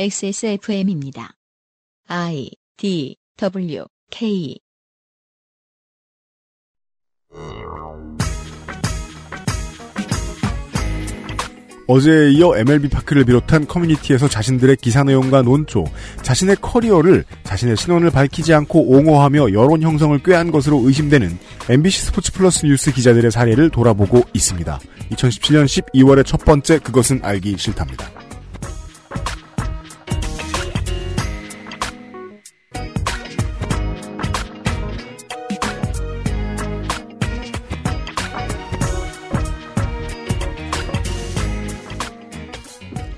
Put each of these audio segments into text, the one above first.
XSFM입니다. I D W K 어제에 이어 MLB 파크를 비롯한 커뮤니티에서 자신들의 기사 내용과 논조, 자신의 커리어를 자신의 신원을 밝히지 않고 옹호하며 여론 형성을 꾀한 것으로 의심되는 MBC 스포츠 플러스 뉴스 기자들의 사례를 돌아보고 있습니다. 2017년 12월의 첫 번째 그것은 알기 싫답니다.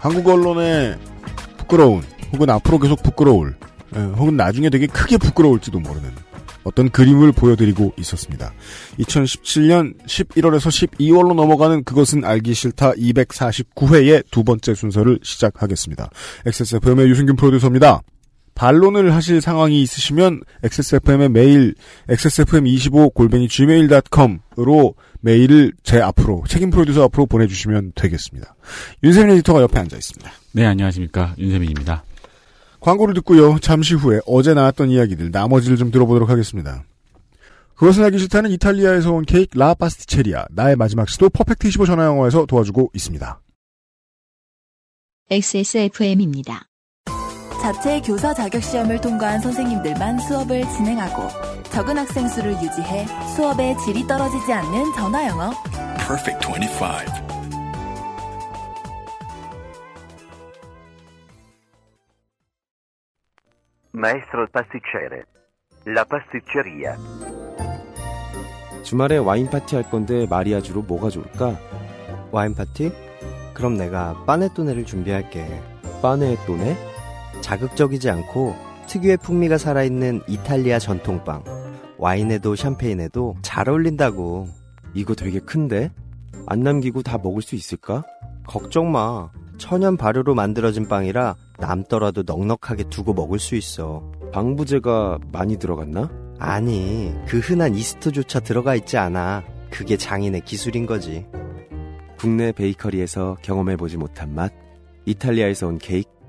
한국 언론의 부끄러운 혹은 앞으로 계속 부끄러울 에, 혹은 나중에 되게 크게 부끄러울지도 모르는 어떤 그림을 보여드리고 있었습니다. 2017년 11월에서 12월로 넘어가는 그것은 알기 싫다 249회의 두 번째 순서를 시작하겠습니다. XSFM의 유승균 프로듀서입니다. 반론을 하실 상황이 있으시면 XSFM의 메일 XSFM25 골뱅이 gmail.com으로 메일을 제 앞으로 책임 프로듀서 앞으로 보내주시면 되겠습니다. 윤세민 에디터가 옆에 앉아 있습니다. 네, 안녕하십니까. 윤세민입니다. 광고를 듣고요. 잠시 후에 어제 나왔던 이야기들 나머지를 좀 들어보도록 하겠습니다. 그것은 알기 싫다는 이탈리아에서 온 케이크 라 파스티체리아 나의 마지막 시도 퍼펙트 25 전화영어에서 도와주고 있습니다. XSFM입니다. 자체 교사 자격 시험을 통과한 선생님들만 수업을 진행하고 적은 학생 수를 유지해 수업의 질이 떨어지지 않는 전화 영어. Perfect 25. Maestro pasticcere. La pasticceria. 주말에 와인 파티 할 건데 마리아주로 뭐가 좋을까? 와인 파티? 그럼 내가 빠네토네를 준비할게. 빠네토네? 자극적이지 않고 특유의 풍미가 살아있는 이탈리아 전통빵. 와인에도 샴페인에도 잘 어울린다고. 이거 되게 큰데? 안 남기고 다 먹을 수 있을까? 걱정 마. 천연 발효로 만들어진 빵이라 남더라도 넉넉하게 두고 먹을 수 있어. 방부제가 많이 들어갔나? 아니, 그 흔한 이스트조차 들어가 있지 않아. 그게 장인의 기술인 거지. 국내 베이커리에서 경험해보지 못한 맛. 이탈리아에서 온 케이크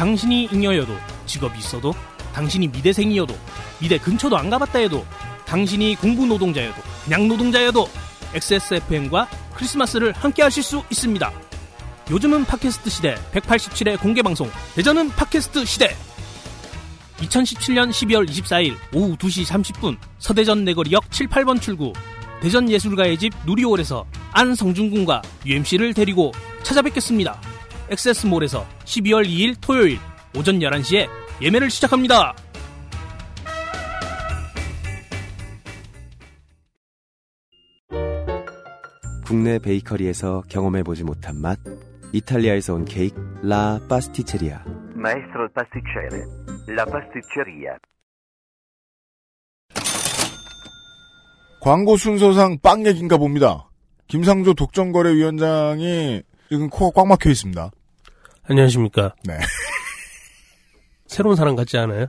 당신이 잉여여도 직업이 있어도 당신이 미대생이어도 미대 근처도 안 가봤다 해도 당신이 공부 노동자여도 그냥 노동자여도 XSFM과 크리스마스를 함께 하실 수 있습니다. 요즘은 팟캐스트 시대 187회 공개 방송 대전은 팟캐스트 시대 2017년 12월 24일 오후 2시 30분 서대전 내거리역 7, 8번 출구 대전 예술가의 집 누리홀에서 안성준 군과 UMC를 데리고 찾아뵙겠습니다. 엑세스몰에서 12월 2일 토요일 오전 11시에 예매를 시작합니다. 국내 베이커리에서 경험해보지 못한 맛. 이탈리아에서 온 케이크 라 파스티체리아. Maestro il pasticcere. La pasticceria. 광고 순서상 빵 얘기인가 봅니다. 김상조 독점거래위원장이 지금 코가 꽉 막혀 있습니다. 안녕하십니까. 네. 새로운 사람 같지 않아요?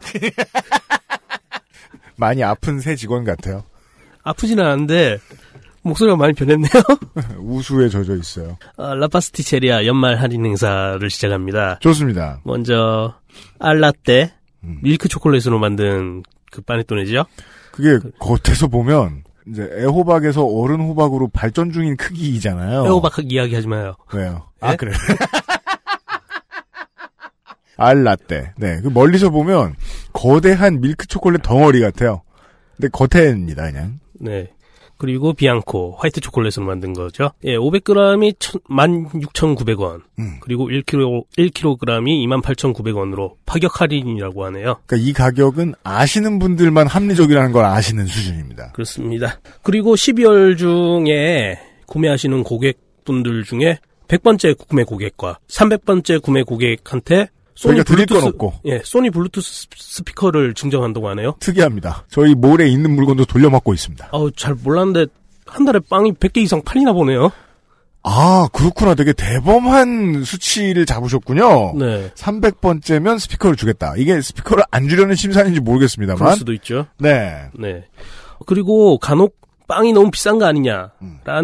많이 아픈 새 직원 같아요. 아프지는 않은데 목소리가 많이 변했네요. 우수에 젖어 있어요. 아, 라파스티체리아 연말 할인 행사를 시작합니다. 좋습니다. 먼저 알라떼 음. 밀크 초콜릿으로 만든 그 파네토네죠. 그게 겉에서 보면 이제 애호박에서 어른 호박으로 발전 중인 크기잖아요. 애호박 이야기하지 마요. 왜요? 아 예? 그래. 알라떼. 네. 그 멀리서 보면 거대한 밀크 초콜릿 덩어리 같아요. 근데 겉에입니다, 그냥. 네. 그리고 비앙코 화이트 초콜릿으로 만든 거죠. 예, 500g이 16,900원. 음. 그리고 1kg 1kg이 28,900원으로 파격 할인이라고 하네요. 그러니까 이 가격은 아시는 분들만 합리적이라는 걸 아시는 수준입니다. 그렇습니다. 그리고 12월 중에 구매하시는 고객분들 중에 100번째 구매 고객과 300번째 구매 고객한테 저희가 드릴 건 없고 예, 소니 블루투스 스피커를 증정한다고 하네요. 특이합니다. 저희 몰에 있는 물건도 돌려막고 있습니다. 아우, 잘 몰랐는데 한 달에 빵이 100개 이상 팔리나 보네요. 아 그렇구나. 되게 대범한 수치를 잡으셨군요. 네. 300번째면 스피커를 주겠다. 이게 스피커를 안 주려는 심산인지 그럴 모르겠습니다만. 수도 있죠. 네. 네. 그리고 간혹 빵이 너무 비싼 거 아니냐라는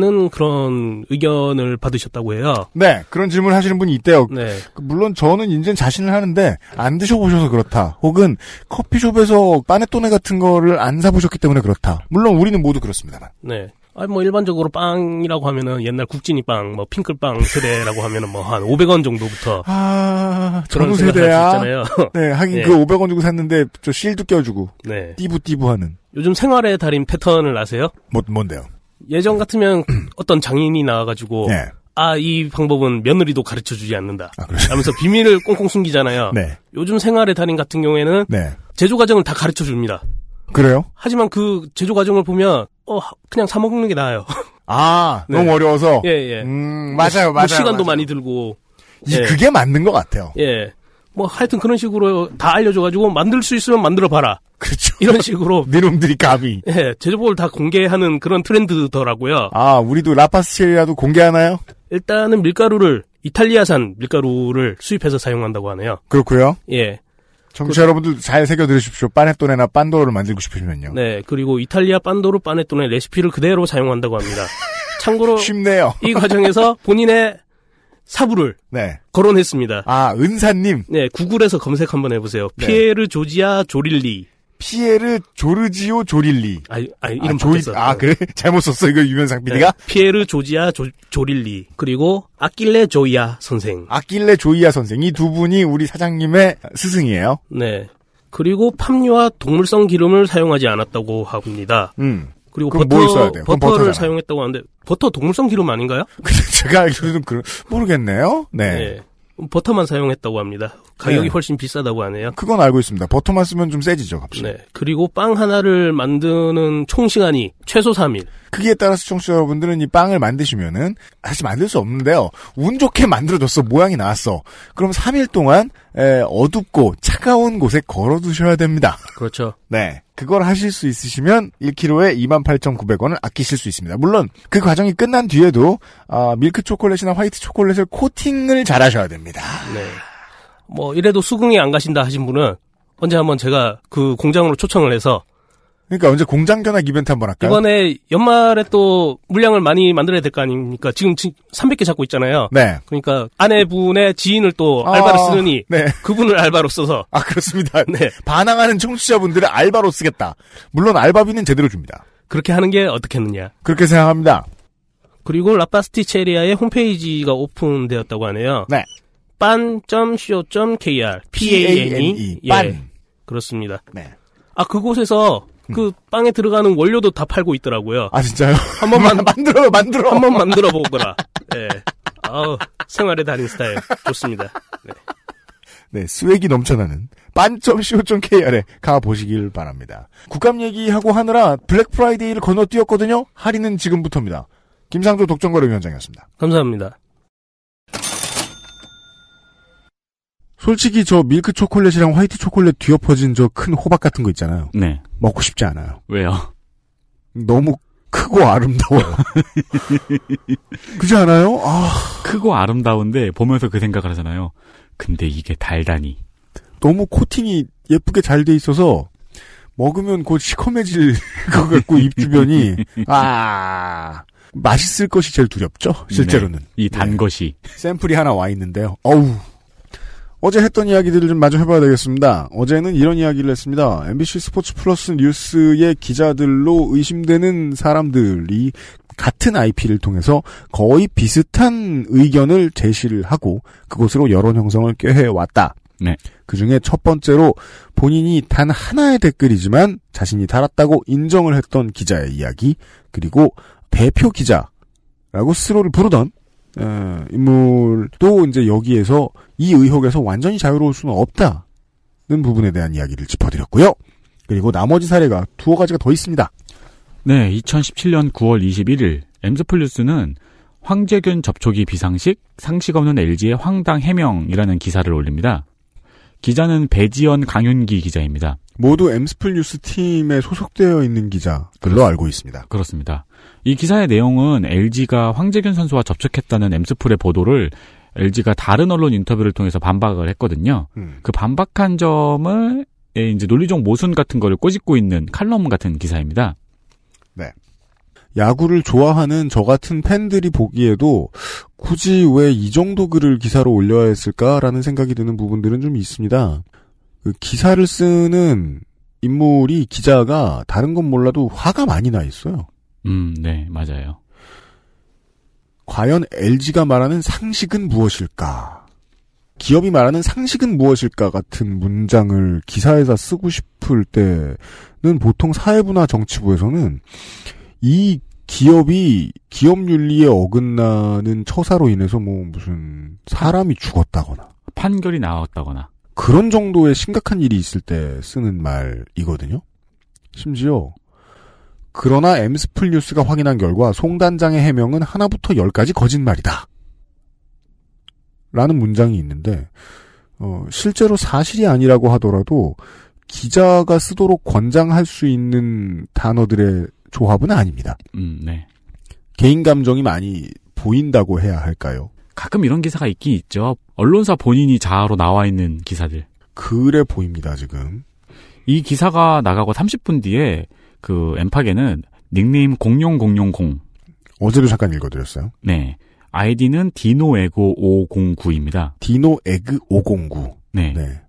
음. 그런 의견을 받으셨다고 해요. 네, 그런 질문 하시는 분이 있대요. 네. 물론 저는 이제 자신을 하는데 안 드셔보셔서 그렇다. 혹은 커피숍에서 빠네토네 같은 거를 안 사보셨기 때문에 그렇다. 물론 우리는 모두 그렇습니다만. 네. 아니 뭐 일반적으로 빵이라고 하면은 옛날 국진이 빵, 뭐 핑클빵 세대라고 하면은 뭐 한 500원 정도부터 아, 그런 세대야. 수 있잖아요. 네, 하긴 네. 그 500원 주고 샀는데 저 실도 껴주고 네. 띠부띠부 하는. 요즘 생활의 달인 패턴을 아세요? 뭐, 뭔데요? 예전 같으면 어떤 장인이 나와가지고 네. 아이 방법은 며느리도 가르쳐 주지 않는다. 아. 하면서 비밀을 꽁꽁 숨기잖아요. 네. 요즘 생활의 달인 같은 경우에는 네. 제조 과정을 다 가르쳐 줍니다. 그래요? 하지만 그 제조 과정을 보면 어 그냥 사 먹는 게 나아요. 아, 네. 너무 어려워서. 예 예. 음, 맞아요, 뭐 맞아요. 시간도 맞아요. 많이 들고. 이, 예. 그게 맞는 것 같아요. 예. 뭐 하여튼 그런 식으로 다 알려줘가지고 만들 수 있으면 만들어 봐라. 그렇죠. 이런 식으로 니놈들이 감히. 예 제조법을 다 공개하는 그런 트렌드더라고요. 아, 우리도 라파스티체리라도 공개하나요? 일단은 밀가루를 이탈리아산 밀가루를 수입해서 사용한다고 하네요. 그렇고요. 예. 청취자 여러분들 잘 새겨 들으십시오. 빠네토네나 빤도로를 만들고 싶으시면요. 네. 그리고 이탈리아 빤도르 빠네토네 레시피를 그대로 사용한다고 합니다. 참고로 쉽네요. 이 과정에서 본인의 사부를 네. 거론했습니다. 아, 은사님. 네, 구글에서 검색 한번 해보세요. 네. 피에르 조지아 조릴리. 피에르 조르지오 조릴리. 아, 아 이름 아, 조이. 아, 그래? 잘못 썼어, 이거 유면상 네, PD가? 피에르 조지아 조, 조릴리. 그리고 아킬레 조이아 선생. 아킬레 조이아 선생. 이 두 분이 우리 사장님의 스승이에요. 네. 그리고 팜유와 동물성 기름을 사용하지 않았다고 합니다. 음. 그리고 그럼 버터, 뭘 써야 돼요? 그럼 버터를 버터잖아요. 사용했다고 하는데 버터 동물성 기름 아닌가요? 근데 제가 알기로는 모르겠네요. 네. 네. 버터만 사용했다고 합니다. 가격이 네. 훨씬 비싸다고 하네요. 그건 알고 있습니다. 버터만 쓰면 좀 세지죠, 값이. 네. 그리고 빵 하나를 만드는 총 시간이 최소 3일. 크기에 따라서 청취자 여러분들은 이 빵을 만드시면은 사실 만들 수 없는데요. 운 좋게 만들어졌어. 모양이 나왔어. 그럼 3일 동안 에, 어둡고 차가운 곳에 걸어 두셔야 됩니다. 그렇죠. 네. 그걸 하실 수 있으시면 1kg에 28,900원을 아끼실 수 있습니다. 물론 그 과정이 끝난 뒤에도 아, 밀크 초콜릿이나 화이트 초콜릿을 코팅을 잘 하셔야 됩니다. 네. 뭐 이래도 수긍이 안 가신다 하신 분은 언제 한번 제가 그 공장으로 초청을 해서 그러니까 언제 공장 견학 이벤트 한번 할까요? 이번에 연말에 또 물량을 많이 만들어야 될 거 아닙니까? 지금 300개 잡고 있잖아요. 네. 그러니까 아내분의 지인을 또 아, 알바로 쓰느니 네. 그분을 알바로 써서 아 그렇습니다. 네. 반항하는 청취자분들을 알바로 쓰겠다. 물론 알바비는 제대로 줍니다. 그렇게 하는 게 어떻겠느냐. 그렇게 생각합니다. 그리고 라파스티체리아의 홈페이지가 오픈되었다고 하네요. 네. pane.co.kr P-A-N-E P-A-N-E. 빤. 그렇습니다. 네. 아 그곳에서 그 빵에 들어가는 원료도 다 팔고 있더라고요. 아 진짜요? 한 번만 만들어요, 만들어. 한 번 만들어 보거라. 예. 아우, 생활의 달인 스타일 좋습니다. 네. 네, swag이 넘쳐나는 빤.co.kr에 가보시길 바랍니다. 국감 얘기하고 하느라 블랙 프라이데이를 건너뛰었거든요. 할인은 지금부터입니다. 김상조 독점거래위원장이었습니다. 감사합니다. 솔직히 저 밀크 초콜릿이랑 화이트 초콜릿 뒤엎어진 저 큰 호박 같은 거 있잖아요. 네. 먹고 싶지 않아요. 왜요? 너무 크고 아름다워요. 그지 않아요? 아, 크고 아름다운데 보면서 그 생각을 하잖아요. 근데 이게 달다니. 너무 코팅이 예쁘게 잘 돼 있어서 먹으면 곧 시커매질 것 같고 입 주변이 아 맛있을 것이 제일 두렵죠 실제로는 네. 이단 네. 것이. 샘플이 하나 와 있는데요 어우 어제 했던 이야기들을 좀 마저 해봐야 되겠습니다 어제는 이런 이야기를 했습니다 MBC 스포츠 플러스 뉴스의 기자들로 의심되는 사람들이 같은 IP를 통해서 거의 비슷한 의견을 제시를 하고 그곳으로 여론 형성을 꾀해 왔다. 네. 그 중에 첫 번째로 본인이 단 하나의 댓글이지만 자신이 달았다고 인정을 했던 기자의 이야기, 그리고 대표 기자라고 스스로를 부르던 어, 인물도 이제 여기에서 이 의혹에서 완전히 자유로울 수는 없다는 부분에 대한 이야기를 짚어드렸고요. 그리고 나머지 사례가 두어 가지가 더 있습니다. 네, 2017년 9월 21일 엠스플루스는 황재균 접촉이 비상식, 상식 없는 LG의 황당 해명이라는 기사를 올립니다. 기자는 배지연 강윤기 기자입니다. 모두 엠스플 뉴스 팀에 소속되어 있는 기자들로 알고 있습니다. 그렇습니다. 이 기사의 내용은 LG가 황재균 선수와 접촉했다는 엠스플의 보도를 LG가 다른 언론 인터뷰를 통해서 반박을 했거든요. 음. 그 반박한 점을 예, 이제 논리적 모순 같은 거를 꼬집고 있는 칼럼 같은 기사입니다. 야구를 좋아하는 저 같은 팬들이 보기에도 굳이 왜 이 정도 글을 기사로 올려야 했을까라는 생각이 드는 부분들은 좀 있습니다. 그 기사를 쓰는 인물이 기자가 다른 건 몰라도 화가 많이 나 있어요. 음, 네, 맞아요. 과연 LG가 말하는 상식은 무엇일까? 기업이 말하는 상식은 무엇일까 같은 문장을 기사에다 쓰고 싶을 때는 보통 사회부나 정치부에서는 이 기업이 기업 윤리에 어긋나는 처사로 인해서 뭐 무슨 사람이 죽었다거나 판결이 나왔다거나. 그런 정도의 심각한 일이 있을 때 쓰는 말이거든요. 심지어 그러나 엠스플 뉴스가 확인한 결과 송 단장의 해명은 하나부터 열까지 거짓말이다. 라는 문장이 있는데 어, 실제로 사실이 아니라고 하더라도 기자가 쓰도록 권장할 수 있는 단어들의 조합은 아닙니다. 음, 네. 개인 감정이 많이 보인다고 해야 할까요? 가끔 이런 기사가 있긴 있죠. 언론사 본인이 자아로 나와 있는 기사들. 그래 보입니다, 지금. 이 기사가 나가고 30분 뒤에 그 엠팍에는 닉네임 00000 어제도 잠깐 읽어드렸어요. 네. 아이디는 디노에고 509입니다. 디노 에그 509. 네. 네.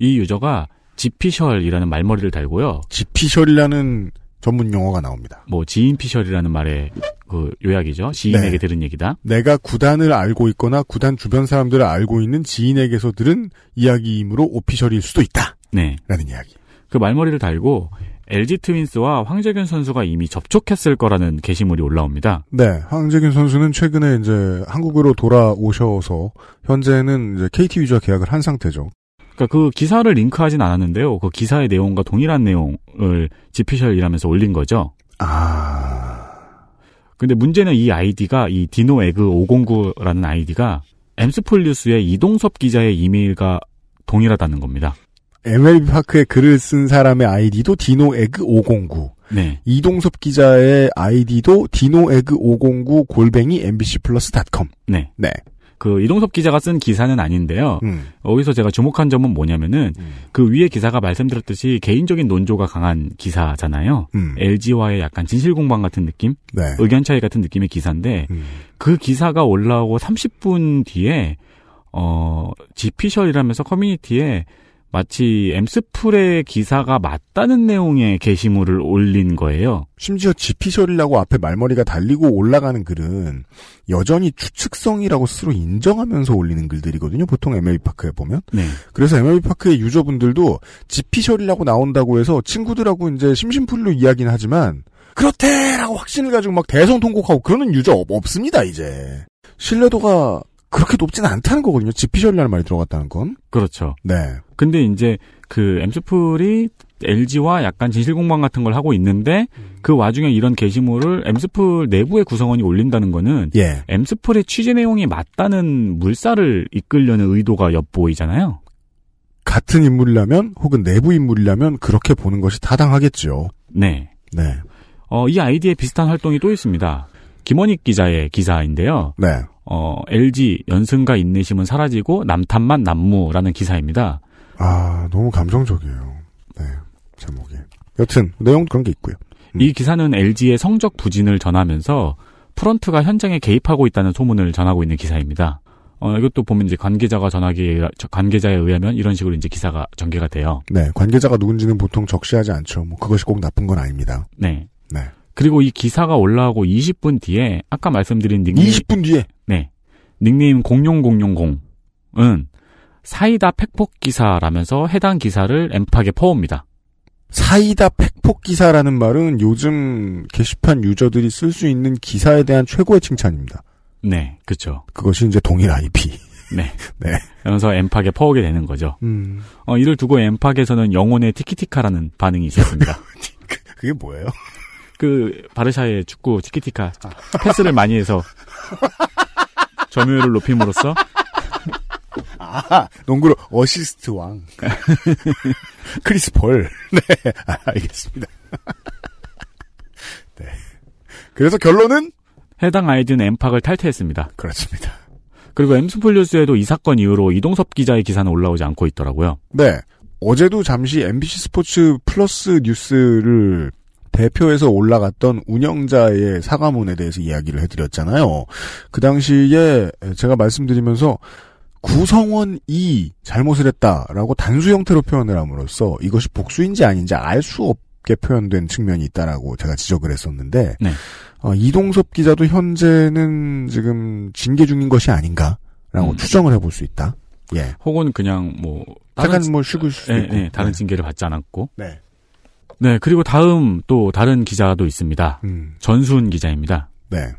이 유저가 지피셜이라는 말머리를 달고요. 지피셜이라는 전문 용어가 나옵니다. 뭐 지인피셜이라는 말의 그 요약이죠. 지인에게 네. 들은 얘기다. 내가 구단을 알고 있거나 구단 주변 사람들을 알고 있는 지인에게서 들은 이야기이므로 오피셜일 수도 있다. 네. 라는 이야기. 그 말머리를 달고 LG 트윈스와 황재균 선수가 이미 접촉했을 거라는 게시물이 올라옵니다. 네, 황재균 선수는 최근에 이제 한국으로 돌아오셔서 현재는 이제 KT 위즈와 계약을 한 상태죠. 그러니까 그 기사를 링크하진 않았는데요. 그 기사의 내용과 동일한 내용을 지피셜이라면서 올린 거죠. 아, 근데 문제는 이 아이디가 이 디노 에그 509라는 아이디가 엠스플 뉴스의 이동섭 기자의 이메일과 동일하다는 겁니다. MLB 파크에 글을 쓴 사람의 아이디도 디노 에그 509. 네. 이동섭 기자의 아이디도 디노 에그 509 골뱅이 mbc 플러스.com. 네. 네. 그 이동섭 기자가 쓴 기사는 아닌데요. 음. 여기서 제가 주목한 점은 뭐냐면은 그 위에 기사가 말씀드렸듯이 개인적인 논조가 강한 기사잖아요. 음. LG와의 약간 진실 공방 같은 느낌? 네. 의견 차이 같은 느낌의 기사인데 음. 그 기사가 올라오고 30분 뒤에 어 지피셜이라면서 커뮤니티에 마치 엠스풀의 기사가 맞다는 내용의 게시물을 올린 거예요. 심지어 지피셜이라고 앞에 말머리가 달리고 올라가는 글은 여전히 추측성이라고 스스로 인정하면서 올리는 글들이거든요. 보통 MLB 파크에 보면. 네. 그래서 MLB 파크의 유저분들도 지피셜이라고 나온다고 해서 친구들하고 이제 심심풀이로 이야기는 하지만 그렇대라고 확신을 가지고 막 대성통곡하고 그러는 유저 없- 없습니다 이제. 신뢰도가 그렇게 높진 않다는 거거든요. 지피셜이라는 말이 들어갔다는 건. 그렇죠. 네. 근데 이제 그 엠스풀이 LG와 약간 진실공방 같은 걸 하고 있는데 그 와중에 이런 게시물을 엠스풀 내부의 구성원이 올린다는 거는 예. 엠스풀의 취재 내용이 맞다는 물살을 이끌려는 의도가 엿보이잖아요. 같은 인물이라면 혹은 내부 인물이라면 그렇게 보는 것이 타당하겠죠. 네. 네. 어, 이 아이디에 비슷한 활동이 또 있습니다. 김원익 기자의 기사인데요. 네. 어, LG 연승과 인내심은 사라지고 남탓만 난무라는 기사입니다. 아, 너무 감성적이에요. 네. 제목이. 여튼 내용 그런 게 있고요. 음. 이 기사는 LG의 성적 부진을 전하면서 프런트가 현장에 개입하고 있다는 소문을 전하고 있는 기사입니다. 어, 이것도 보면 이제 관계자가 전하기에, 관계자에 의하면 이런 식으로 이제 기사가 전개가 돼요. 네, 관계자가 누군지는 보통 적시하지 않죠. 뭐 그것이 꼭 나쁜 건 아닙니다. 네. 네. 그리고 이 기사가 올라오고 20분 뒤에 아까 말씀드린 닉네임 20분 뒤에 네. 닉네임 00000은 사이다 팩폭 기사라면서 해당 기사를 엠팍에 퍼옵니다. 사이다 팩폭 기사라는 말은 요즘 게시판 유저들이 쓸 수 있는 기사에 대한 최고의 칭찬입니다. 네, 그렇죠. 그것이 이제 동일 IP. 네. 네. 그러면서 엠팍에 퍼오게 되는 거죠. 음. 어, 이를 두고 엠팍에서는 영혼의 티키티카라는 반응이 있었습니다. 그게 뭐예요? 그 바르샤의 축구 티키티카 패스를 많이 해서 점유율을 높임으로써 아, 농구로 어시스트 왕. 크리스 폴. 네, 아, 알겠습니다. 네. 그래서 결론은? 해당 아이디는 엠팍을 탈퇴했습니다. 그렇습니다. 그리고 엠스폴뉴스에도 이 사건 이후로 이동섭 기자의 기사는 올라오지 않고 있더라고요. 네. 어제도 잠시 MBC 스포츠 플러스 뉴스를 대표해서 올라갔던 운영자의 사과문에 대해서 이야기를 해드렸잖아요. 그 당시에 제가 말씀드리면서 구성원이 잘못을 했다라고 단수 형태로 표현을 함으로써 이것이 복수인지 아닌지 알 수 없게 표현된 측면이 있다라고 제가 지적을 했었는데 네. 어, 이동섭 기자도 현재는 지금 징계 중인 것이 아닌가라고 음. 추정을 해볼 수 있다. 예. 혹은 그냥 뭐 잠깐 징- 뭐 쉬고 있을 수도 예, 있고. 예, 다른 네. 징계를 받지 않았고. 네. 네, 그리고 다음 또 다른 기자도 있습니다. 음. 전수훈 기자입니다. 네.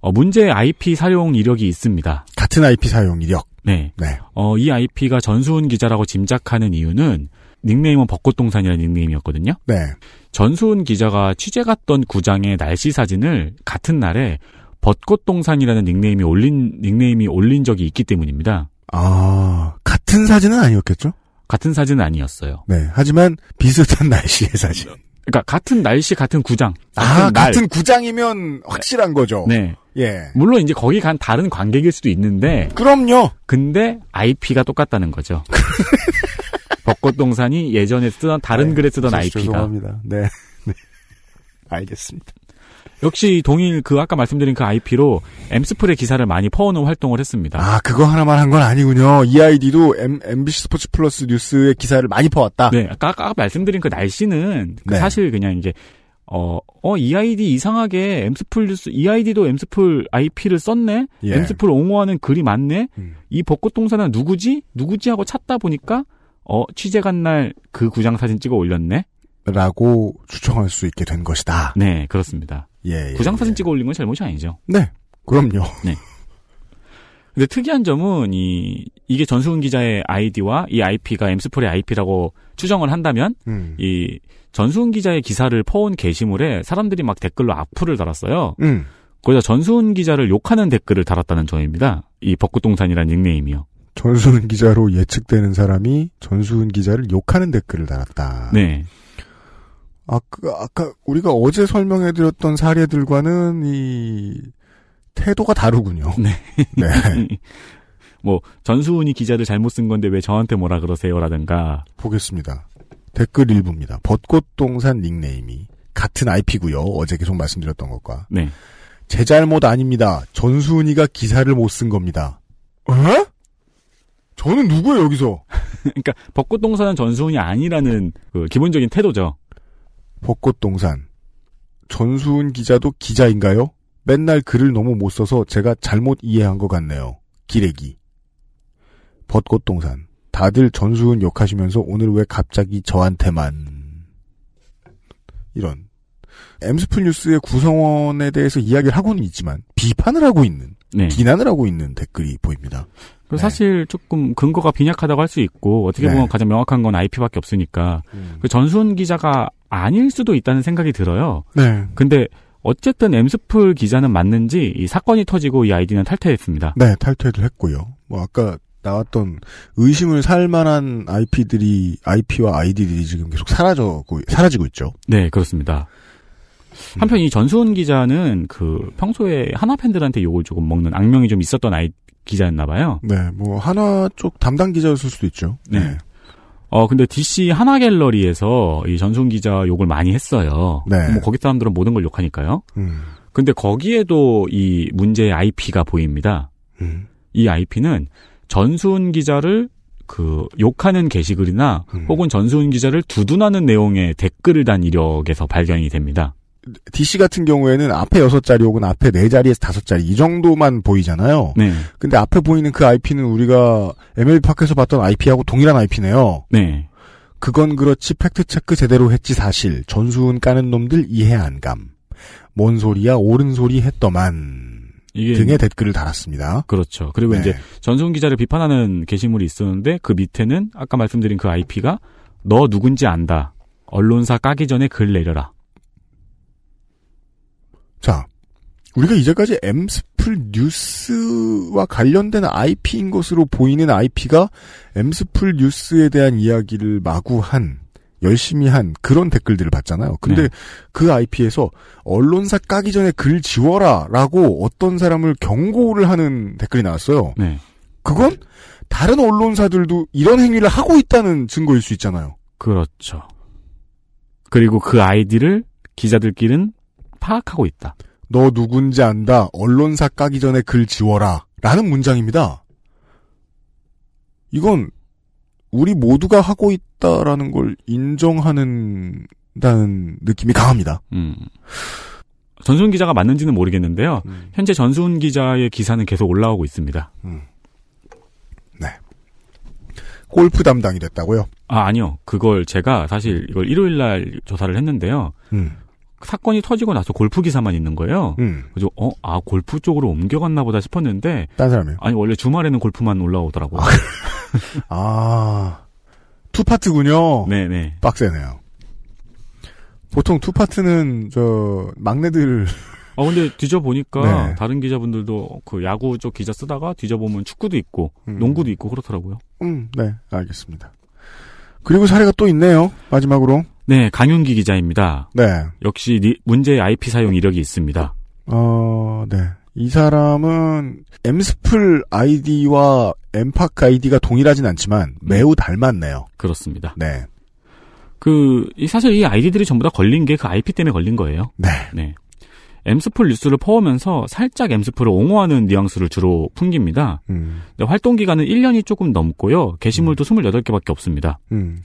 어, 문제 IP 사용 이력이 있습니다. 같은 IP 사용 이력. 네. 네. 어, 이 IP가 전수훈 기자라고 짐작하는 이유는 닉네임은 벚꽃동산이라는 닉네임이었거든요. 네. 전수훈 기자가 취재 갔던 구장의 날씨 사진을 같은 날에 벚꽃동산이라는 닉네임이 올린 닉네임이 올린 적이 있기 때문입니다. 아, 같은 사진은 아니었겠죠? 같은 사진은 아니었어요. 네. 하지만 비슷한 날씨의 사진. 그러니까 같은 날씨 같은 구장. 아, 날. 같은 구장이면 확실한 거죠. 네. 예. 물론 이제 거기 간 다른 관객일 수도 있는데 그럼요. 근데 IP가 똑같다는 거죠. 벚꽃동산이 예전에 쓰던 다른 네, 글에 쓰던 저- IP가 죄송합니다. 네. 네. 알겠습니다. 역시 동일 그 아까 말씀드린 그 IP로 엠스플의 기사를 많이 퍼오는 활동을 했습니다. 아, 그거 하나만 한 건 아니군요. 이 아이디도 M, MBC 스포츠 플러스 뉴스의 기사를 많이 퍼왔다. 네, 아까, 아까 말씀드린 그 날씨는 그 네. 사실 그냥 이게 어, 어, 이 아이디 이상하게 엠스플 뉴스, 이 아이디도 엠스플 IP를 썼네? 예. 엠스플 옹호하는 글이 많네? 음. 이 벚꽃 동산은 누구지? 누구지? 하고 찾다 보니까, 어, 취재 간 날 그 구장 사진 찍어 올렸네? 라고 추정할 수 있게 된 것이다. 네, 그렇습니다. 예, 예, 구장 사진 예. 찍어 올린 건 잘못이 아니죠. 네. 그럼요. 근데 특이한 점은 이, 이게 전수훈 기자의 아이디와 이 IP가 엠스플의 IP라고 추정을 한다면, 음. 이 전수훈 기자의 기사를 퍼온 게시물에 사람들이 막 댓글로 악플을 달았어요. 음. 거기다 전수훈 기자를 욕하는 댓글을 달았다는 점입니다. 이 벚꽃동산이라는 닉네임이요. 전수훈 기자로 예측되는 사람이 전수훈 기자를 욕하는 댓글을 달았다. 네. 아까, 아까 우리가 어제 설명해드렸던 사례들과는 이 태도가 다르군요. 네. 네. 뭐 전수훈이 기자를 잘못 쓴 건데 왜 저한테 뭐라 그러세요라든가 보겠습니다. 댓글 일부입니다. 벚꽃동산 닉네임이 같은 IP고요. 어제 계속 말씀드렸던 것과. 네. 제 잘못 아닙니다. 전수훈이가 기사를 못 쓴 겁니다. 에? 저는 누구예요 여기서? 그러니까 벚꽃동산은 전수훈이 아니라는 그 기본적인 태도죠. 벚꽃동산. 전수훈 기자도 기자인가요? 맨날 글을 너무 못 써서 제가 잘못 이해한 것 같네요. 기레기. 벚꽃동산. 다들 전수훈 욕하시면서 오늘 왜 갑자기 저한테만. 이런. 엠스플 뉴스의 구성원에 대해서 이야기를 하고는 있지만 비판을 하고 있는, 네. 비난을 하고 있는 댓글이 보입니다. 그 네. 사실 조금 근거가 빈약하다고 할 수 있고 어떻게 보면 네. 가장 명확한 건 IP밖에 없으니까 음. 그 전수훈 기자가 아닐 수도 있다는 생각이 들어요. 네. 근데 어쨌든 엠스플 기자는 맞는지 이 사건이 터지고 이 아이디는 탈퇴했습니다. 네, 탈퇴도 했고요. 뭐 아까 나왔던 의심을 살 만한 IP들이 IP와 아이디들이 지금 계속 사라져고 사라지고 있죠. 네, 그렇습니다. 한편 이 전수훈 기자는 그 평소에 하나 팬들한테 욕을 조금 먹는 악명이 좀 있었던 아이 기자였나 봐요. 네, 뭐 하나 쪽 담당 기자였을 수도 있죠. 네. 어 근데 DC 하나 갤러리에서 이 전수훈 기자 욕을 많이 했어요. 네. 뭐 거기 사람들은 모든 걸 욕하니까요. 음, 근데 거기에도 이 문제의 IP가 보입니다. 음, 이 IP는 전수훈 기자를 그 욕하는 게시글이나 음. 혹은 전수훈 기자를 두둔하는 내용의 댓글을 단 이력에서 발견이 됩니다. DC 같은 경우에는 앞에 여섯 자리 혹은 앞에 네 자리에서 다섯 자리 이 정도만 보이잖아요. 네. 근데 앞에 보이는 그 IP는 우리가 MLB 파크에서 봤던 IP하고 동일한 IP네요. 네. 그건 그렇지 팩트 체크 제대로 했지 사실. 전수훈 까는 놈들 이해 안 감. 뭔 소리야 옳은 소리 했더만. 이게 등의 댓글을 달았습니다. 그렇죠. 그리고 네. 이제 전수훈 기자를 비판하는 게시물이 있었는데 그 밑에는 아까 말씀드린 그 IP가 너 누군지 안다. 언론사 까기 전에 글 내려라. 자, 우리가 이제까지 엠스플 뉴스와 관련된 IP인 것으로 보이는 IP가 엠스플 뉴스에 대한 이야기를 마구 한 열심히 한 그런 댓글들을 봤잖아요. 근데 네. 그 IP에서 언론사 까기 전에 글 지워라 라고 어떤 사람을 경고를 하는 댓글이 나왔어요. 네. 그건 다른 언론사들도 이런 행위를 하고 있다는 증거일 수 있잖아요. 그렇죠. 그리고 그 아이디를 기자들끼리는 파악하고 있다. 너 누군지 안다. 언론사 까기 전에 글 지워라. 라는 문장입니다. 이건 우리 모두가 하고 있다라는 걸 인정하는 다는 느낌이 강합니다. 음. 전수훈 기자가 맞는지는 모르겠는데요. 현재 전수훈 기자의 기사는 계속 올라오고 있습니다. 골프 담당이 됐다고요? 아, 아니요. 그걸 제가 사실 이걸 일요일 날 조사를 했는데요. 음. 사건이 터지고 나서 골프 기사만 있는 거예요. 음. 그래서 어, 아, 골프 쪽으로 옮겨갔나 보다 싶었는데 딴 사람이요? 아니, 원래 주말에는 골프만 올라오더라고요. 아, 투파트군요. 네 네. 빡세네요. 보통 투파트는, 저, 막내들, 아, 근데 뒤져 보니까 네. 다른 기자분들도 그 야구 쪽 기사 쓰다가 뒤져 보면 축구도 있고 음. 농구도 있고 그렇더라고요. 음, 네, 알겠습니다. 그리고 사례가 또 있네요. 마지막으로. 네, 강윤기 기자입니다. 네. 역시 리- 문제의 IP 사용 이력이 있습니다. 어, 네. 이 사람은 엠스플 아이디와 엠파크 아이디가 동일하진 않지만 매우 닮았네요. 그렇습니다. 네. 그, 이- 사실 이 아이디들이 전부 다 걸린 게 그 IP 때문에 걸린 거예요. 네. 네. 엠스플 뉴스를 퍼오면서 살짝 엠스플을 옹호하는 뉘앙스를 주로 풍깁니다. 음, 활동 기간은 1년이 조금 넘고요. 게시물도 28개밖에 없습니다. 음,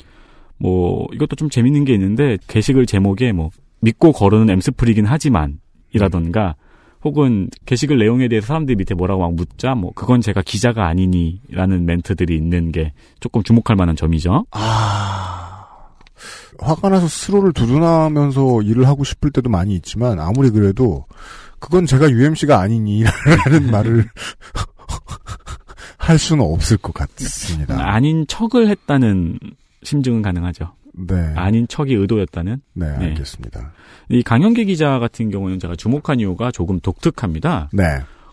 뭐 이것도 좀 재밌는 게 있는데 게시글 제목에 뭐 믿고 거르는 엠스플이긴 하지만 이라던가 혹은 게시글 내용에 대해서 사람들이 밑에 뭐라고 막 묻자 뭐 그건 제가 기자가 아니니라는 멘트들이 있는 게 조금 주목할 만한 점이죠. 아. 화가 나서 스스로를 두둔하면서 일을 하고 싶을 때도 많이 있지만 아무리 그래도 그건 제가 UMC가 아니니라는 말을 할 수는 없을 것 같습니다. 아닌 척을 했다는 심증은 가능하죠. 네. 아닌 척이 의도였다는. 네, 네. 알겠습니다. 이 강현기 기자 같은 경우는 제가 주목한 이유가 조금 독특합니다. 네.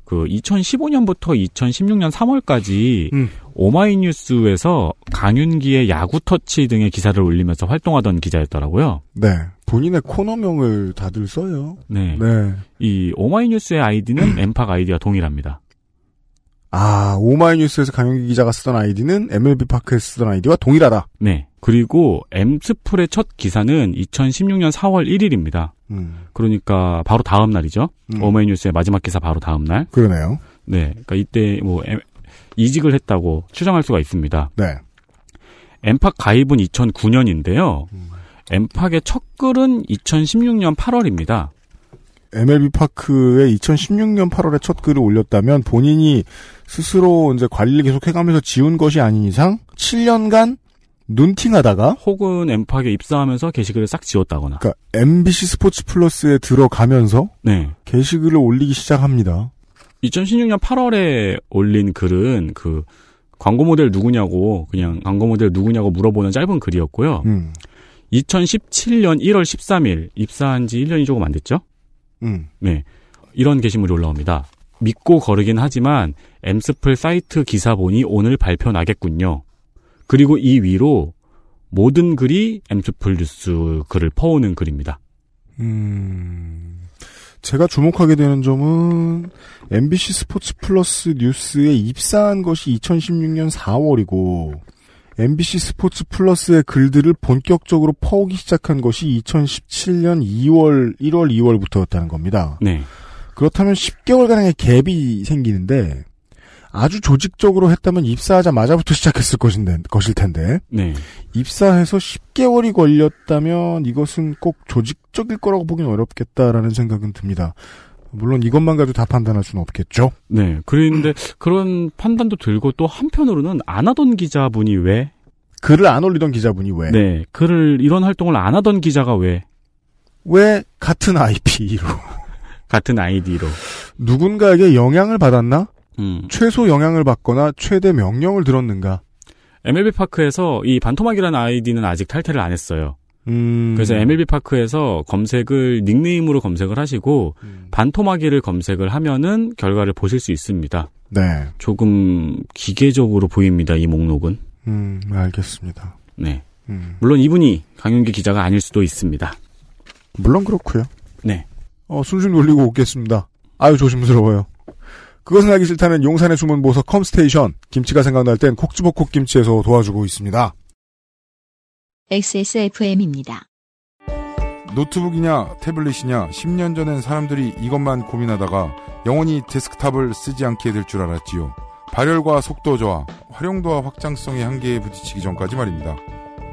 그 2015년부터 2016년 3월까지 음. 오마이뉴스에서 강윤기의 야구 터치 등의 기사를 올리면서 활동하던 기자였더라고요. 네. 본인의 코너명을 다들 써요. 네. 네. 이 오마이뉴스의 아이디는 엠팍 아이디와 동일합니다. 아, 오마이뉴스에서 강영기 기자가 쓰던 아이디는 MLB 파크에서 쓰던 아이디와 동일하다. 네. 그리고 엠스플의 첫 기사는 2016년 4월 1일입니다. 음, 그러니까 바로 다음 날이죠. 음. 오마이뉴스의 마지막 기사 바로 다음 날. 그러네요. 네. 그러니까 이때 뭐 엠- 이직을 했다고 추정할 수가 있습니다. 네. 엠팍 가입은 2009년인데요. 엠팍의 첫 글은 2016년 8월입니다. MLB 파크에 2016년 8월에 첫 글을 올렸다면 본인이 스스로 이제 관리를 계속 해가면서 지운 것이 아닌 이상 7년간 눈팅하다가 혹은 엠팍에 입사하면서 게시글을 싹 지웠다거나. 그러니까 MBC 스포츠 플러스에 들어가면서 네. 게시글을 올리기 시작합니다. 2016년 8월에 올린 글은 그 광고 모델 누구냐고 그냥 광고 모델 누구냐고 물어보는 짧은 글이었고요. 음, 2017년 1월 13일 입사한 지 1년이 조금 안 됐죠? 음, 네. 이런 게시물이 올라옵니다. 믿고 거르긴 하지만 엠스플 사이트 기사 보니 오늘 발표 나겠군요. 그리고 이 위로 모든 글이 엠스플 뉴스 글을 퍼오는 글입니다. 음. 제가 주목하게 되는 점은 MBC 스포츠 플러스 뉴스에 입사한 것이 2016년 4월이고 MBC 스포츠 플러스의 글들을 본격적으로 퍼오기 시작한 것이 2017년 2월, 1월, 2월부터였다는 겁니다. 네. 그렇다면 10개월가량의 갭이 생기는데 아주 조직적으로 했다면 입사하자마자부터 시작했을 것인데, 것일 텐데 네. 입사해서 10개월이 걸렸다면 이것은 꼭 조직적일 거라고 보긴 어렵겠다라는 생각은 듭니다. 물론 이것만 가지고 다 판단할 수는 없겠죠. 네. 그런데 그런 판단도 들고 또 한편으로는 안 하던 기자분이 왜 글을 안 올리던 기자분이 왜? 네. 글을 이런 활동을 안 하던 기자가 왜 왜 같은 IP로 같은 아이디로 누군가에게 영향을 받았나? 음. 최소 영향을 받거나 최대 명령을 들었는가? MLB 파크에서 이 반토막이라는 아이디는 아직 탈퇴를 안 했어요. 음. 그래서 MLB 파크에서 검색을 닉네임으로 검색을 하시고 음. 반토막이를 검색을 하면은 결과를 보실 수 있습니다. 네. 조금 기계적으로 보입니다. 이 목록은. 음, 알겠습니다. 네. 음. 물론 이분이 강윤기 기자가 아닐 수도 있습니다. 물론 그렇고요. 네. 어, 순순히 올리고 오겠습니다. 아유, 조심스러워요. 그것은 알기 싫다는 용산의 숨은 보석 컴스테이션. 김치가 생각날 땐콕 집어 콕 김치에서 도와주고 있습니다. XSFM입니다. 노트북이냐 태블릿이냐 10년 전엔 사람들이 이것만 고민하다가 영원히 데스크탑을 쓰지 않게 될 줄 알았지요. 발열과 속도 저하, 활용도와 확장성의 한계에 부딪히기 전까지 말입니다.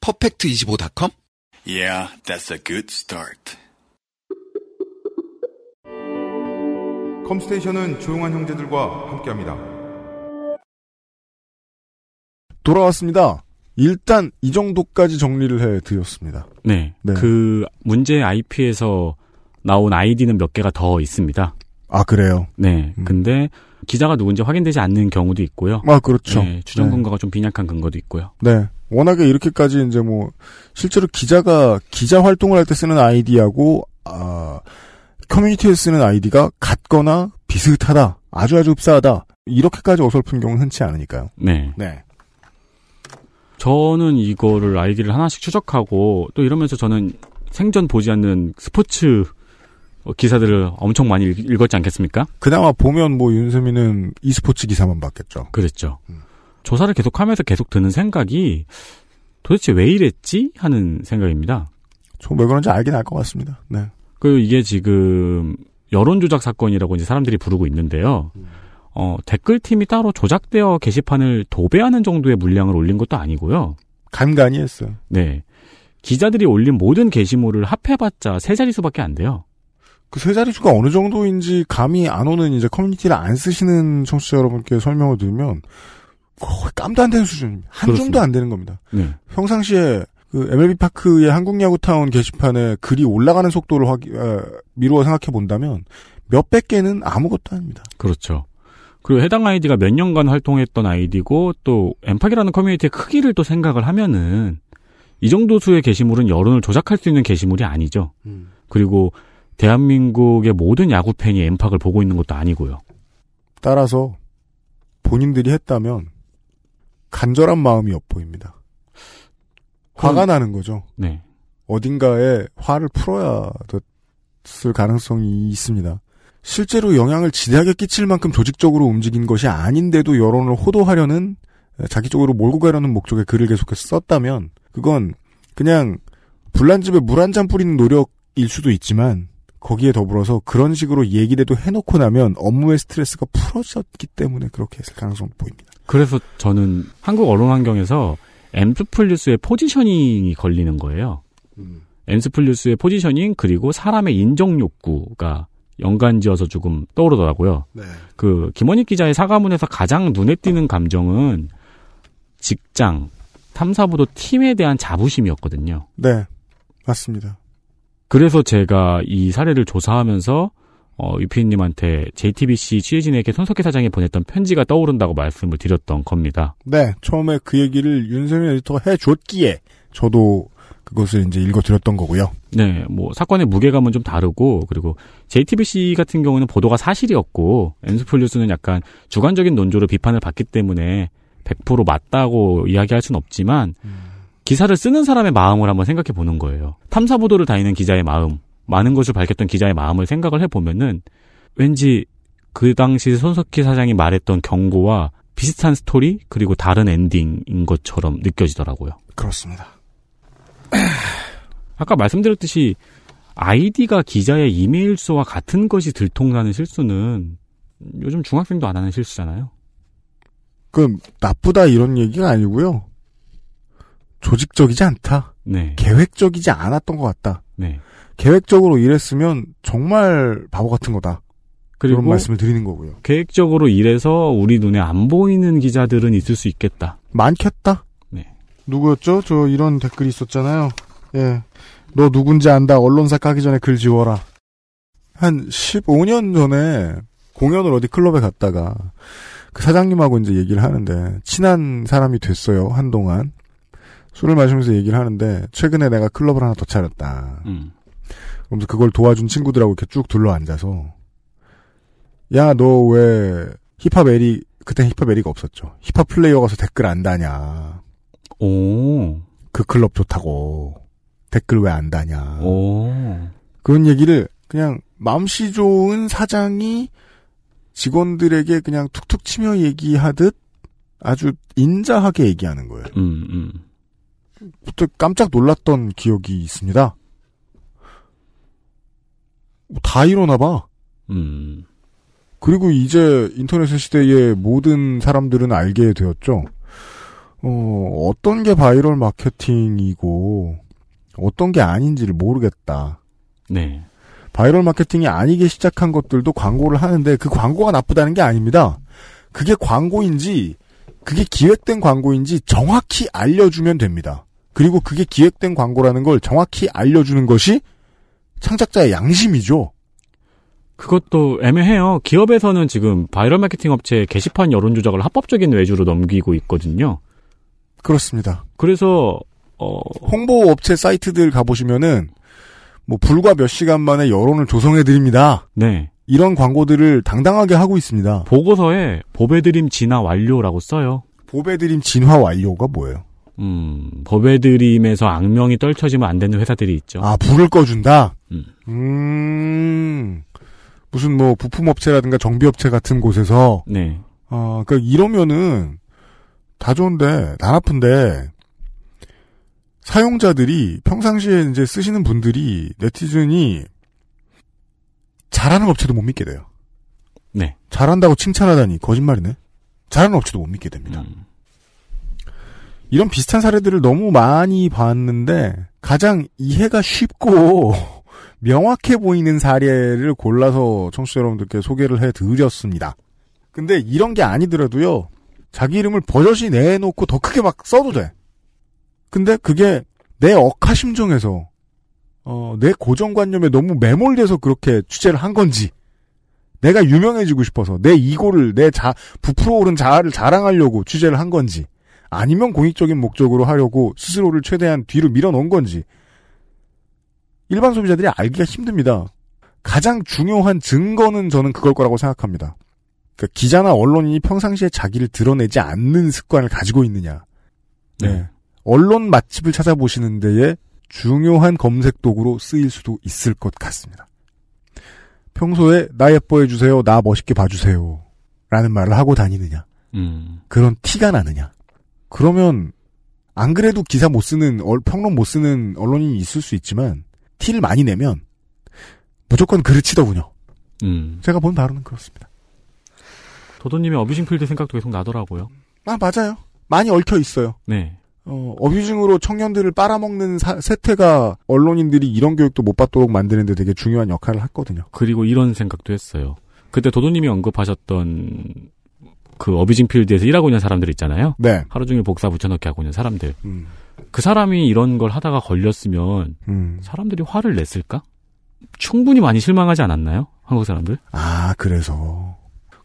퍼펙트25.com? Yeah, that's a good start. 컴스테이션은 조용한 형제들과 함께합니다. 돌아왔습니다. 일단 이 정도까지 정리를 해드렸습니다. 네. 네. 그 문제 IP에서 나온 아이디는 몇 개가 더 있습니다. 아 그래요? 네. 근데 기자가 누군지 확인되지 않는 경우도 있고요. 아 그렇죠. 네, 추정 네. 근거가 좀 빈약한 근거도 있고요. 네. 워낙에 이렇게까지 이제 뭐 실제로 기자가 기자 활동을 할 때 쓰는 아이디하고 아 커뮤니티에 쓰는 아이디가 같거나 비슷하다, 아주 아주 흡사하다 이렇게까지 어설픈 경우는 흔치 않으니까요. 네. 네. 저는 이거를 아이디를 하나씩 추적하고 또 이러면서 저는 생전 보지 않는 스포츠 어, 기사들을 엄청 많이 읽- 읽었지 않겠습니까? 그나마 보면 뭐 윤세민은 e스포츠 기사만 봤겠죠. 그랬죠. 조사를 계속하면서 계속 드는 생각이 도대체 왜 이랬지 하는 생각입니다. 좀 왜 그런지 알긴 알 것 같습니다. 네. 그 이게 지금 여론 조작 사건이라고 이제 사람들이 부르고 있는데요. 어, 댓글 팀이 따로 조작되어 게시판을 도배하는 정도의 물량을 올린 것도 아니고요. 간간히 했어요. 네. 기자들이 올린 모든 게시물을 합해봤자 세 자릿수밖에 안 돼요. 그 세 자릿수가 어느 정도인지 감이 안 오는 이제 커뮤니티를 안 쓰시는 청취자 여러분께 설명을 드리면 거의 깜도 안 되는 수준입니다. 한 그렇습니다. 줌도 안 되는 겁니다. 네. 평상시에 그 MLB 파크의 한국 야구 타운 게시판에 글이 올라가는 속도를 확, 에, 미루어 생각해 본다면 몇백 개는 아무것도 아닙니다. 그렇죠. 그리고 해당 아이디가 몇 년간 활동했던 아이디고 또 엠팍이라는 커뮤니티의 크기를 또 생각을 하면은 이 정도 수의 게시물은 여론을 조작할 수 있는 게시물이 아니죠. 그리고 대한민국의 모든 야구 팬이 엠팍을 보고 있는 것도 아니고요. 따라서 본인들이 했다면 간절한 마음이 엿보입니다. 화가 나는 거죠. 네. 어딘가에 화를 풀어야 됐을 가능성이 있습니다. 실제로 영향을 지대하게 끼칠 만큼 조직적으로 움직인 것이 아닌데도 여론을 호도하려는 자기 쪽으로 몰고 가려는 목적의 글을 계속해서 썼다면 그건 그냥 불난 집에 물 한 잔 뿌리는 노력일 수도 있지만 거기에 더불어서 그런 식으로 얘기라도 해놓고 나면 업무의 스트레스가 풀어졌기 때문에 그렇게 했을 가능성이 보입니다. 그래서 저는 한국 언론 환경에서 엠스플루스의 포지셔닝이 걸리는 거예요. 엠스플루스의 포지셔닝 그리고 사람의 인정 욕구가 연관지어서 조금 떠오르더라고요. 네. 그 김원익 기자의 사과문에서 가장 눈에 띄는 감정은 직장, 탐사보도 팀에 대한 자부심이었거든요. 네, 맞습니다. 그래서 제가 이 사례를 조사하면서 어, 유피님한테 JTBC 취재진에게 손석희 사장이 보냈던 편지가 떠오른다고 말씀을 드렸던 겁니다. 네, 처음에 그 얘기를 윤세민 에디터가 해줬기에 저도 그것을 이제 읽어드렸던 거고요. 네, 뭐 사건의 무게감은 좀 다르고 그리고 JTBC 같은 경우는 보도가 사실이었고 엔스폴뉴스는 약간 주관적인 논조로 비판을 받기 때문에 100% 맞다고 이야기할 수는 없지만 기사를 쓰는 사람의 마음을 한번 생각해 보는 거예요. 탐사 보도를 다니는 기자의 마음, 많은 것을 밝혔던 기자의 마음을 생각을 해 보면은 왠지 그 당시 손석희 사장이 말했던 경고와 비슷한 스토리 그리고 다른 엔딩인 것처럼 느껴지더라고요. 그렇습니다. 아까 말씀드렸듯이 아이디가 기자의 이메일 수와 같은 것이 들통나는 실수는 요즘 중학생도 안 하는 실수잖아요. 그 나쁘다 이런 얘기가 아니고요. 조직적이지 않다. 네. 계획적이지 않았던 것 같다. 네. 계획적으로 일했으면 정말 바보 같은 거다. 그리고 그런 말씀을 드리는 거고요. 계획적으로 일해서 우리 눈에 안 보이는 기자들은 있을 수 있겠다. 많겠다. 네. 누구였죠? 저 이런 댓글이 있었잖아요. 예. 너 누군지 안다. 언론사 까기 전에 글 지워라. 한 15년 전에 공연을 어디 클럽에 갔다가 그 사장님하고 이제 얘기를 하는데 친한 사람이 됐어요. 한동안. 술을 마시면서 얘기를 하는데 최근에 내가 클럽을 하나 더 차렸다. 음. 그러면서 그걸 도와준 친구들하고 이렇게 쭉 둘러 앉아서 야 너 왜 힙합 에리 그때 힙합 에리가 없었죠. 힙합 플레이어 가서 댓글 안 다냐. 오. 그 클럽 좋다고 댓글 왜 안 다냐. 오. 그런 얘기를 그냥 마음씨 좋은 사장이 직원들에게 그냥 툭툭 치며 얘기하듯 아주 인자하게 얘기하는 거예요. 음, 음. 깜짝 놀랐던 기억이 있습니다. 뭐다 이러나 봐. 음. 그리고 이제 인터넷 시대의 모든 사람들은 알게 되었죠. 어, 어떤 게 바이럴 마케팅이고, 어떤 게 아닌지를 모르겠다. 네. 바이럴 마케팅이 아니게 시작한 것들도 광고를 하는데 그 광고가 나쁘다는 게 아닙니다. 그게 광고인지, 그게 기획된 광고인지 정확히 알려주면 됩니다. 그리고 그게 기획된 광고라는 걸 정확히 알려주는 것이 창작자의 양심이죠. 그것도 애매해요. 기업에서는 지금 바이럴 마케팅 업체 게시판 여론 조작을 합법적인 외주로 넘기고 있거든요. 그렇습니다. 그래서 어 홍보 업체 사이트들 가보시면은 뭐 불과 몇 시간 만에 여론을 조성해 드립니다. 네. 이런 광고들을 당당하게 하고 있습니다. 보고서에 보배드림 진화 완료라고 써요. 보배드림 진화 완료가 뭐예요? 음, 보배드림에서 악명이 떨쳐지면 안 되는 회사들이 있죠. 아, 불을 꺼준다? 음. 음, 무슨 뭐 부품업체라든가 정비업체 같은 곳에서, 네. 어, 그니까 이러면은 다 좋은데, 다 나쁜데, 사용자들이 평상시에 이제 쓰시는 분들이 네티즌이 잘하는 업체도 못 믿게 돼요. 네. 잘한다고 칭찬하다니 거짓말이네. 잘하는 업체도 못 믿게 됩니다. 음. 이런 비슷한 사례들을 너무 많이 봤는데 가장 이해가 쉽고 명확해 보이는 사례를 골라서 청취자 여러분들께 소개를 해드렸습니다. 근데 이런 게 아니더라도요. 자기 이름을 버젓이 내놓고 더 크게 막 써도 돼. 근데 그게 내 억하심정에서 어, 내 고정관념에 너무 매몰돼서 그렇게 취재를 한 건지 내가 유명해지고 싶어서 내 이고를 내 자 부풀어 오른 자아를 자랑하려고 취재를 한 건지 아니면 공익적인 목적으로 하려고 스스로를 최대한 뒤로 밀어놓은 건지 일반 소비자들이 알기가 힘듭니다. 가장 중요한 증거는 저는 그걸 거라고 생각합니다. 그러니까 기자나 언론인이 평상시에 자기를 드러내지 않는 습관을 가지고 있느냐. 네. 언론 맛집을 찾아보시는 데에 중요한 검색 도구로 쓰일 수도 있을 것 같습니다. 평소에 나 예뻐해 주세요, 나 멋있게 봐주세요, 라는 말을 하고 다니느냐. 음. 그런 티가 나느냐. 그러면 안 그래도 기사 못 쓰는 얼- 평론 못 쓰는 언론인이 있을 수 있지만 티를 많이 내면 무조건 그르치더군요. 음. 제가 본 바로는 그렇습니다. 도도님의 어뷰징필드 생각도 계속 나더라고요. 아 맞아요. 많이 얽혀 있어요. 네. 어, 어뷰징으로 청년들을 빨아먹는 사- 세태가 언론인들이 이런 교육도 못 받도록 만드는데 되게 중요한 역할을 했거든요. 그리고 이런 생각도 했어요. 그때 도도님이 언급하셨던 그 어뷰징 필드에서 일하고 있는 사람들 있잖아요. 네. 하루 종일 복사 붙여넣기 하고 있는 사람들. 음. 그 사람이 이런 걸 하다가 걸렸으면 음. 사람들이 화를 냈을까? 충분히 많이 실망하지 않았나요? 한국 사람들. 아, 그래서.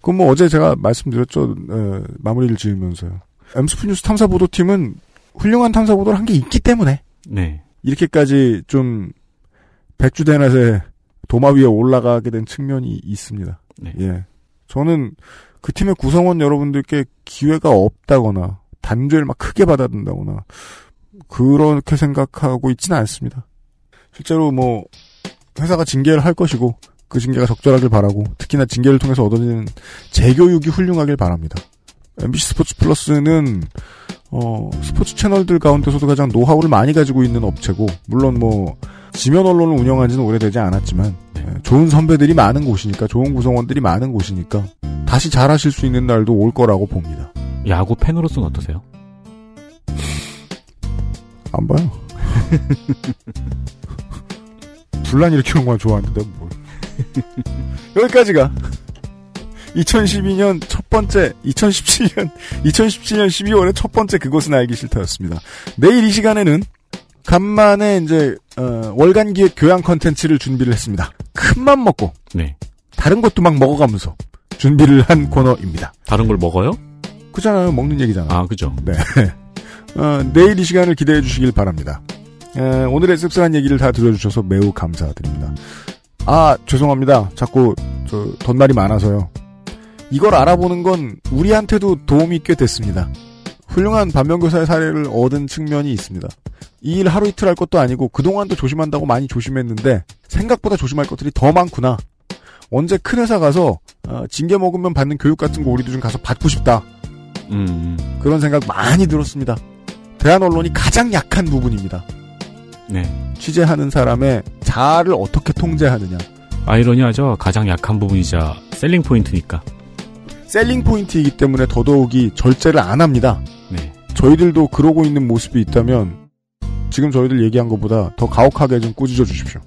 그럼 뭐 어제 제가 말씀드렸죠. 에, 마무리를 지으면서요. 엠스프 뉴스 탐사 보도팀은 훌륭한 탐사 보도를 한 게 있기 때문에 네. 이렇게까지 좀 백주대낮에 도마 위에 올라가게 된 측면이 있습니다. 네. 예. 저는 그 팀의 구성원 여러분들께 기회가 없다거나 단죄를 막 크게 받아든다거나 그렇게 생각하고 있지는 않습니다. 실제로 뭐 회사가 징계를 할 것이고 그 징계가 적절하길 바라고 특히나 징계를 통해서 얻어지는 재교육이 훌륭하길 바랍니다. MBC 스포츠 플러스는 어, 스포츠 채널들 가운데서도 가장 노하우를 많이 가지고 있는 업체고 물론 뭐 지면 언론을 운영한 지는 오래되지 않았지만 예, 좋은 선배들이 많은 곳이니까 좋은 구성원들이 많은 곳이니까 다시 잘하실 수 있는 날도 올 거라고 봅니다. 야구 팬으로서는 어떠세요? 안 봐요. 분란 일으키는 건 좋아하는데 뭘. 여기까지가 2012년 첫 번째, 2017년, 2017년 12월의 첫 번째 그것은 알기 싫다였습니다. 내일 이 시간에는 간만에 이제 어, 월간 기획 교양 컨텐츠를 준비를 했습니다. 큰맘 먹고 네. 다른 것도 막 먹어가면서 준비를 한 코너입니다. 다른 걸 먹어요? 그잖아요. 먹는 얘기잖아요. 아, 그죠. 네. 어, 내일 이 시간을 기대해 주시길 바랍니다. 에, 오늘의 씁쓸한 얘기를 다 들어주셔서 매우 감사드립니다. 아, 죄송합니다. 자꾸, 저, 덧날이 많아서요. 이걸 알아보는 건 우리한테도 도움이 꽤 됐습니다. 훌륭한 반면교사의 사례를 얻은 측면이 있습니다. 이 일 하루 이틀 할 것도 아니고 그동안도 조심한다고 많이 조심했는데 생각보다 조심할 것들이 더 많구나. 언제 큰 회사 가서 어, 징계 먹으면 받는 교육 같은 거 우리도 좀 가서 받고 싶다. 음, 그런 생각 많이 들었습니다. 대한 언론이 가장 약한 부분입니다. 네. 취재하는 사람의 자아를 어떻게 통제하느냐. 아이러니하죠. 가장 약한 부분이자 셀링 포인트니까. 셀링 포인트이기 때문에 더더욱이 절제를 안 합니다. 네. 저희들도 그러고 있는 모습이 있다면 지금 저희들 얘기한 것보다 더 가혹하게 좀 꾸짖어 주십시오.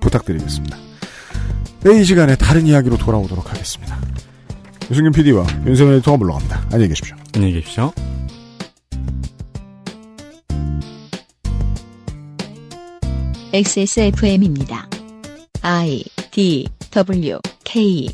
부탁드리겠습니다. 내일 이 시간에 다른 이야기로 돌아오도록 하겠습니다. 유승균 PD와 윤세민 에디터가 물러갑니다. 안녕히 계십시오. 안녕히 계십시오. XSFM입니다. I D W K